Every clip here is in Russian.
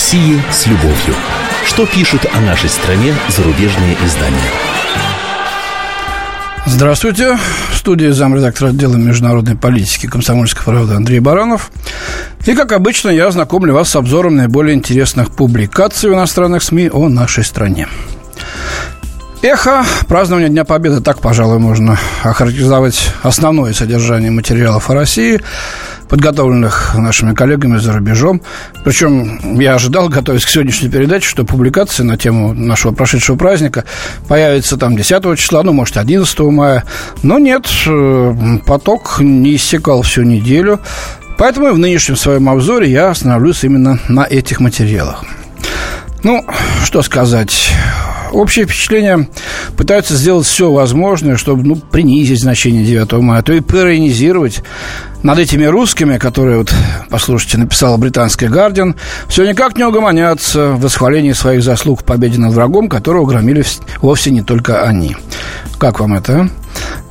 России с любовью. Что пишут о нашей стране зарубежные издания? Здравствуйте. В студии замредактора отдела международной политики комсомольской правды Андрей Баранов. И, как обычно, я знакомлю вас с обзором наиболее интересных публикаций в иностранных СМИ о нашей стране. Эхо празднования Дня Победы, так, пожалуй, можно охарактеризовать основное содержание материалов о России, подготовленных нашими коллегами за рубежом. Причем я ожидал, готовясь к сегодняшней передаче, что публикация на тему нашего прошедшего праздника появится там 10 числа, ну, может, 11 мая. Но нет, э, поток не иссякал всю неделю. Поэтому в нынешнем своем обзоре я остановлюсь именно на этих материалах. Ну, что сказать общее впечатление пытаются сделать все возможное, чтобы ну, принизить значение 9 мая, а то и паронизировать над этими русскими, которые, вот, послушайте, написала британский «Гардиан», все никак не угомонятся в восхвалении своих заслуг в победе над врагом, которого громили вовсе не только они. Как вам это, а?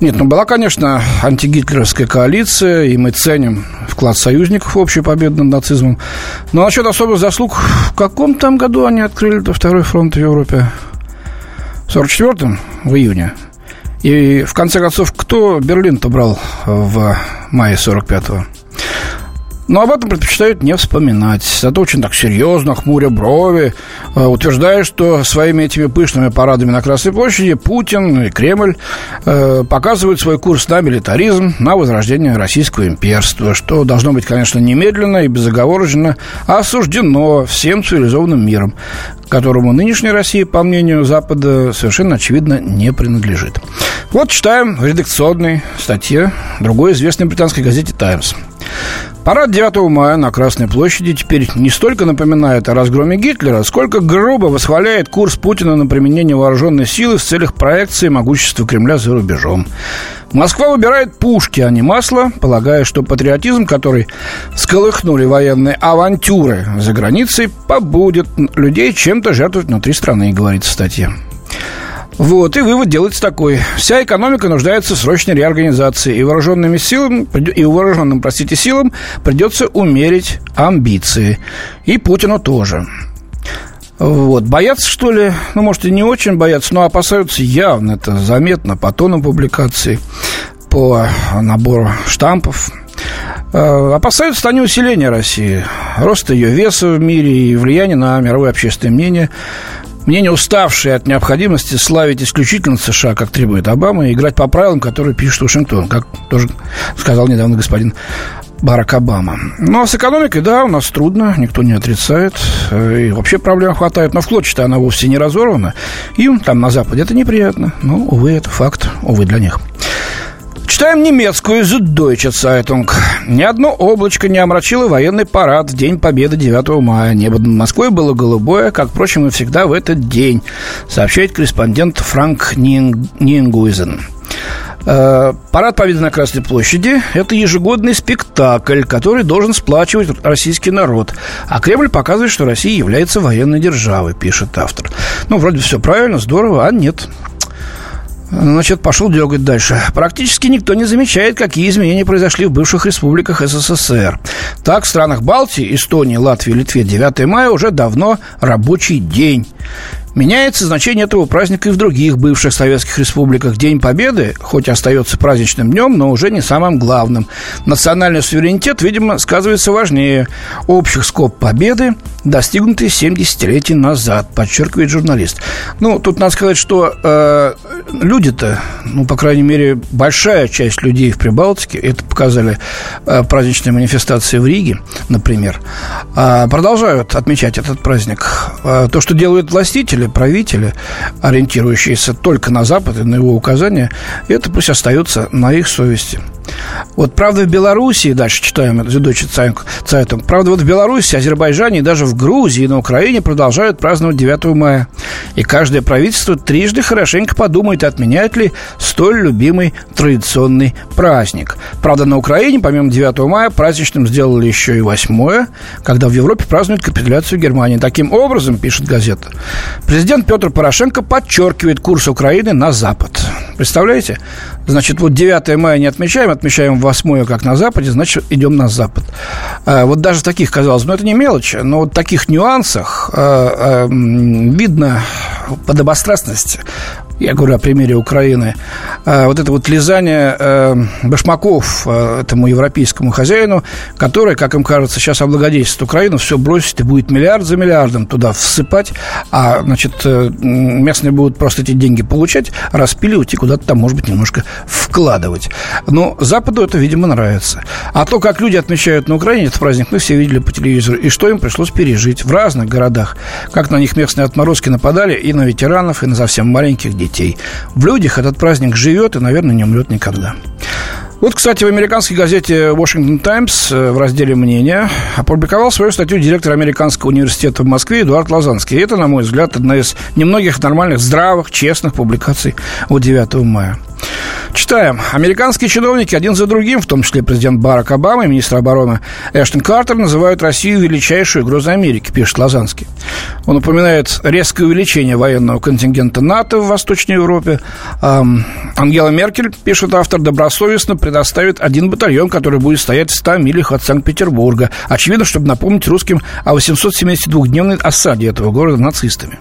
Нет, ну была, конечно, антигитлеровская коалиция, и мы ценим вклад союзников в общую победу над нацизмом. Но насчет особых заслуг, в каком там году они открыли второй фронт в Европе? в 44-м, в июне. И в конце концов, кто Берлин-то брал в мае 45-го? Но об этом предпочитают не вспоминать. Зато очень так серьезно, хмуря брови, э, утверждая, что своими этими пышными парадами на Красной площади Путин и Кремль э, показывают свой курс на милитаризм, на возрождение российского имперства, что должно быть, конечно, немедленно и безоговорочно осуждено всем цивилизованным миром, которому нынешняя Россия, по мнению Запада, совершенно очевидно не принадлежит. Вот читаем в редакционной статье другой известной британской газете «Таймс». Парад 9 мая на Красной площади теперь не столько напоминает о разгроме Гитлера, сколько грубо восхваляет курс Путина на применение вооруженной силы в целях проекции могущества Кремля за рубежом. Москва выбирает пушки, а не масло, полагая, что патриотизм, который сколыхнули военные авантюры за границей, побудет людей чем-то жертвовать внутри страны, говорится в статье. Вот, и вывод делается такой. Вся экономика нуждается в срочной реорганизации, и вооруженными силами, и вооруженным, простите, силам придется умерить амбиции. И Путину тоже. Вот. Боятся, что ли? Ну, может, и не очень боятся, но опасаются явно. Это заметно по тону публикации, по набору штампов. Э, опасаются они усиления России, роста ее веса в мире и влияния на мировое общественное мнение мнение уставшие от необходимости славить исключительно США, как требует Обама, и играть по правилам, которые пишет Вашингтон, как тоже сказал недавно господин Барак Обама. Ну, а с экономикой, да, у нас трудно, никто не отрицает. И вообще проблем хватает. Но в клочья она вовсе не разорвана. Им там на Западе это неприятно. Ну, увы, это факт. Увы, для них. Читаем немецкую Süddeutsche Zeitung. Ни одно облачко не омрачило военный парад в День Победы 9 мая. Небо над Москвой было голубое, как, впрочем, и всегда в этот день, сообщает корреспондент Франк Ниенгуизен. Э, парад Победы на Красной площади – это ежегодный спектакль, который должен сплачивать российский народ. А Кремль показывает, что Россия является военной державой, пишет автор. Ну, вроде все правильно, здорово, а нет. Значит, пошел дергать дальше. Практически никто не замечает, какие изменения произошли в бывших республиках СССР. Так, в странах Балтии, Эстонии, Латвии, Литве 9 мая уже давно рабочий день. Меняется значение этого праздника и в других бывших советских республиках. День Победы, хоть остается праздничным днем, но уже не самым главным. Национальный суверенитет, видимо, сказывается важнее общих скоб Победы, достигнутые 70-летий назад, подчеркивает журналист. Ну, тут надо сказать, что э, люди-то, ну, по крайней мере, большая часть людей в Прибалтике, это показали э, праздничные манифестации в Риге, например, э, продолжают отмечать этот праздник. Э, то, что делают властители, правители, ориентирующиеся только на Запад и на его указания, это пусть остается на их совести. Вот правда в Белоруссии, дальше читаем Süddeutsche Zeitung, правда вот в Беларуси, Азербайджане и даже в Грузии и на Украине продолжают праздновать 9 мая. И каждое правительство трижды хорошенько подумает, отменяет ли столь любимый традиционный праздник. Правда, на Украине, помимо 9 мая, праздничным сделали еще и 8 когда в Европе празднуют капитуляцию Германии. Таким образом, пишет газета, президент Петр Порошенко подчеркивает курс Украины на Запад. Представляете? Значит, вот 9 мая не отмечаем, отмечаем 8 как на Западе, значит, идем на Запад. Вот даже таких, казалось ну, это не мелочи, но вот таких нюансах видно подобострастность я говорю о примере Украины, а, вот это вот лизание э, башмаков э, этому европейскому хозяину, который, как им кажется, сейчас облагодетельствует Украину, все бросит и будет миллиард за миллиардом туда всыпать, а, значит, э, местные будут просто эти деньги получать, распиливать и куда-то там, может быть, немножко вкладывать. Но Западу это, видимо, нравится. А то, как люди отмечают на Украине этот праздник, мы все видели по телевизору, и что им пришлось пережить в разных городах, как на них местные отморозки нападали и на ветеранов, и на совсем маленьких детей детей. В людях этот праздник живет и, наверное, не умрет никогда. Вот, кстати, в американской газете Washington Times э, в разделе «Мнения» опубликовал свою статью директор Американского университета в Москве Эдуард Лазанский. И это, на мой взгляд, одна из немногих нормальных, здравых, честных публикаций от 9 мая. Читаем. Американские чиновники один за другим, в том числе президент Барак Обама и министр обороны Эштон Картер, называют Россию величайшей угрозой Америки, пишет Лазанский. Он упоминает резкое увеличение военного контингента НАТО в Восточной Европе. Эм, Ангела Меркель, пишет автор, добросовестно предоставит один батальон, который будет стоять в 100 милях от Санкт-Петербурга. Очевидно, чтобы напомнить русским о 872-дневной осаде этого города нацистами.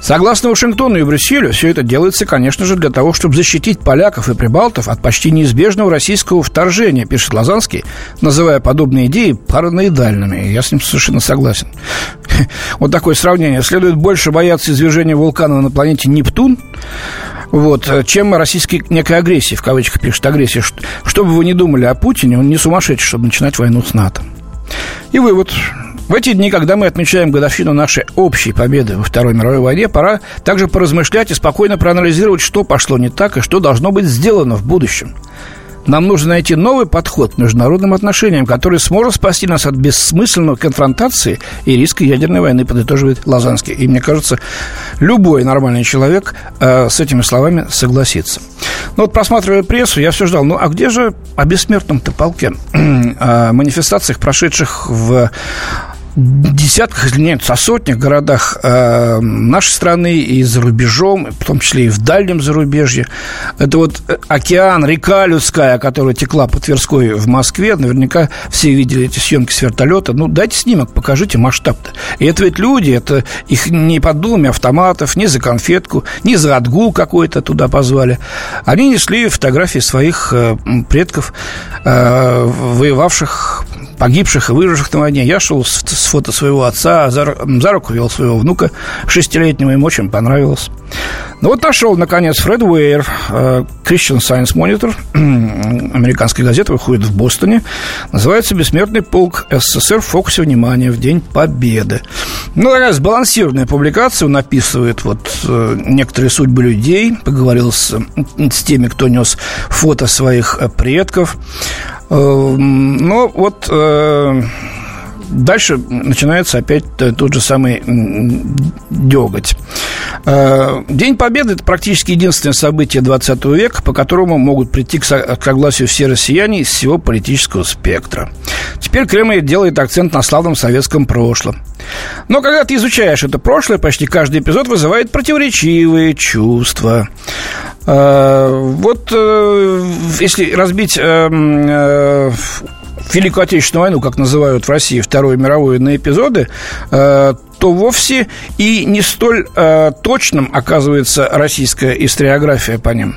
Согласно Вашингтону и Брюсселю, все это делается, конечно же, для того, чтобы защитить поляков и прибалтов от почти неизбежного российского вторжения, пишет Лазанский, называя подобные идеи параноидальными. Я с ним совершенно согласен. Вот такое сравнение. Следует больше бояться извержения вулкана на планете Нептун, вот, чем российской некой агрессии, в кавычках пишет агрессия. Что бы вы ни думали о Путине, он не сумасшедший, чтобы начинать войну с НАТО. И вывод. В эти дни, когда мы отмечаем годовщину нашей общей победы во Второй мировой войне, пора также поразмышлять и спокойно проанализировать, что пошло не так и что должно быть сделано в будущем. Нам нужно найти новый подход к международным отношениям, который сможет спасти нас от бессмысленной конфронтации и риска ядерной войны, подытоживает Лазанский. И мне кажется, любой нормальный человек э, с этими словами согласится. Ну вот, просматривая прессу, я все ждал, ну а где же о бессмертном-то полке? о манифестациях, прошедших в десятках, если нет, со сотнях городах э, нашей страны и за рубежом, в том числе и в дальнем зарубежье. Это вот э, океан, река людская, которая текла по Тверской в Москве. Наверняка все видели эти съемки с вертолета. Ну, дайте снимок, покажите масштаб-то. И это ведь люди, это их не под дулами автоматов, не за конфетку, не за отгул какой-то туда позвали. Они несли фотографии своих э, предков, воевавших погибших и выживших на войне. Я шел с, с фото своего отца, за, за руку вел своего внука шестилетнего, им очень понравилось. Ну вот нашел, наконец, Фред Уэйр, э, Christian Science Monitor, американская газета, выходит в Бостоне. Называется «Бессмертный полк СССР в фокусе внимания в День Победы». Ну, такая сбалансированная публикация. Он описывает вот э, некоторые судьбы людей, поговорил с, с теми, кто нес фото своих э, предков. Но вот дальше начинается опять тот же самый деготь. Э, День Победы – это практически единственное событие 20 века, по которому могут прийти к согласию все россияне из всего политического спектра. Теперь Кремль делает акцент на славном советском прошлом. Но когда ты изучаешь это прошлое, почти каждый эпизод вызывает противоречивые чувства. Э, вот э, если разбить Великую Отечественную войну, как называют в России Вторую мировую, на эпизоды, э, то вовсе и не столь э, точным оказывается российская историография по ним.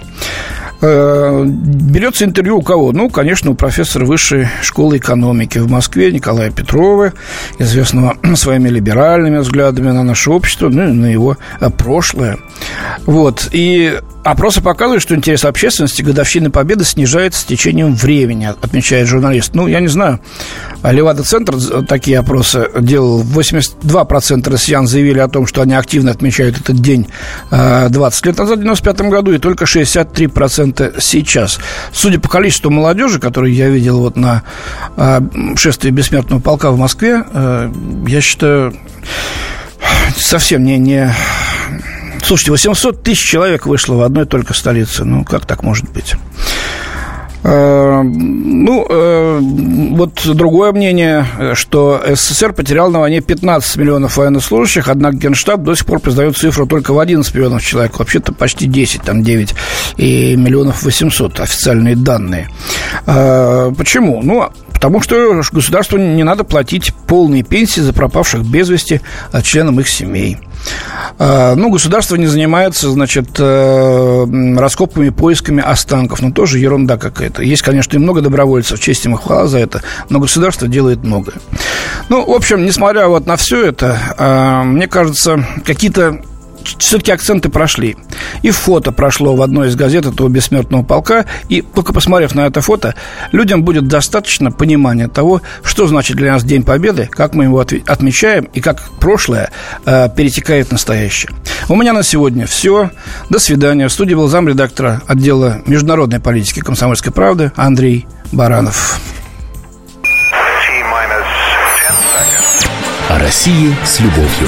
Э, берется интервью у кого? Ну, конечно, у профессора высшей школы экономики в Москве Николая Петрова, известного своими либеральными взглядами на наше общество, ну и на его э, прошлое. Вот. И опросы показывают, что интерес общественности годовщины Победы снижается с течением времени, отмечает журналист. Ну, я не знаю, Левада-центр такие опросы делал. 82% россиян заявили о том, что они активно отмечают этот день 20 э, лет назад, в 95 году, и только 63% это сейчас. Судя по количеству молодежи, которую я видел вот на э, шествии бессмертного полка в Москве, э, я считаю, совсем не, не... Слушайте, 800 тысяч человек вышло в одной только столице. Ну, как так может быть? Э, ну, э, вот другое мнение, что СССР потерял на войне 15 миллионов военнослужащих, однако Генштаб до сих пор признает цифру только в 11 миллионов человек. Вообще-то почти 10, там 9 и миллионов 800 официальные данные. Э, почему? Ну, Потому что государству не надо платить полные пенсии за пропавших без вести членам их семей. А, ну, государство не занимается, значит, э, раскопками, поисками останков. Ну, тоже ерунда какая-то. Есть, конечно, и много добровольцев, честь им и хвала за это, но государство делает многое. Ну, в общем, несмотря вот на все это, а, мне кажется, какие-то все-таки акценты прошли. И фото прошло в одной из газет этого бессмертного полка. И только посмотрев на это фото, людям будет достаточно понимания того, что значит для нас День Победы, как мы его отмечаем и как прошлое э, перетекает в настоящее. У меня на сегодня все. До свидания. В студии был замредактора отдела международной политики комсомольской правды Андрей Баранов. О России с любовью.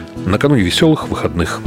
накануне веселых выходных.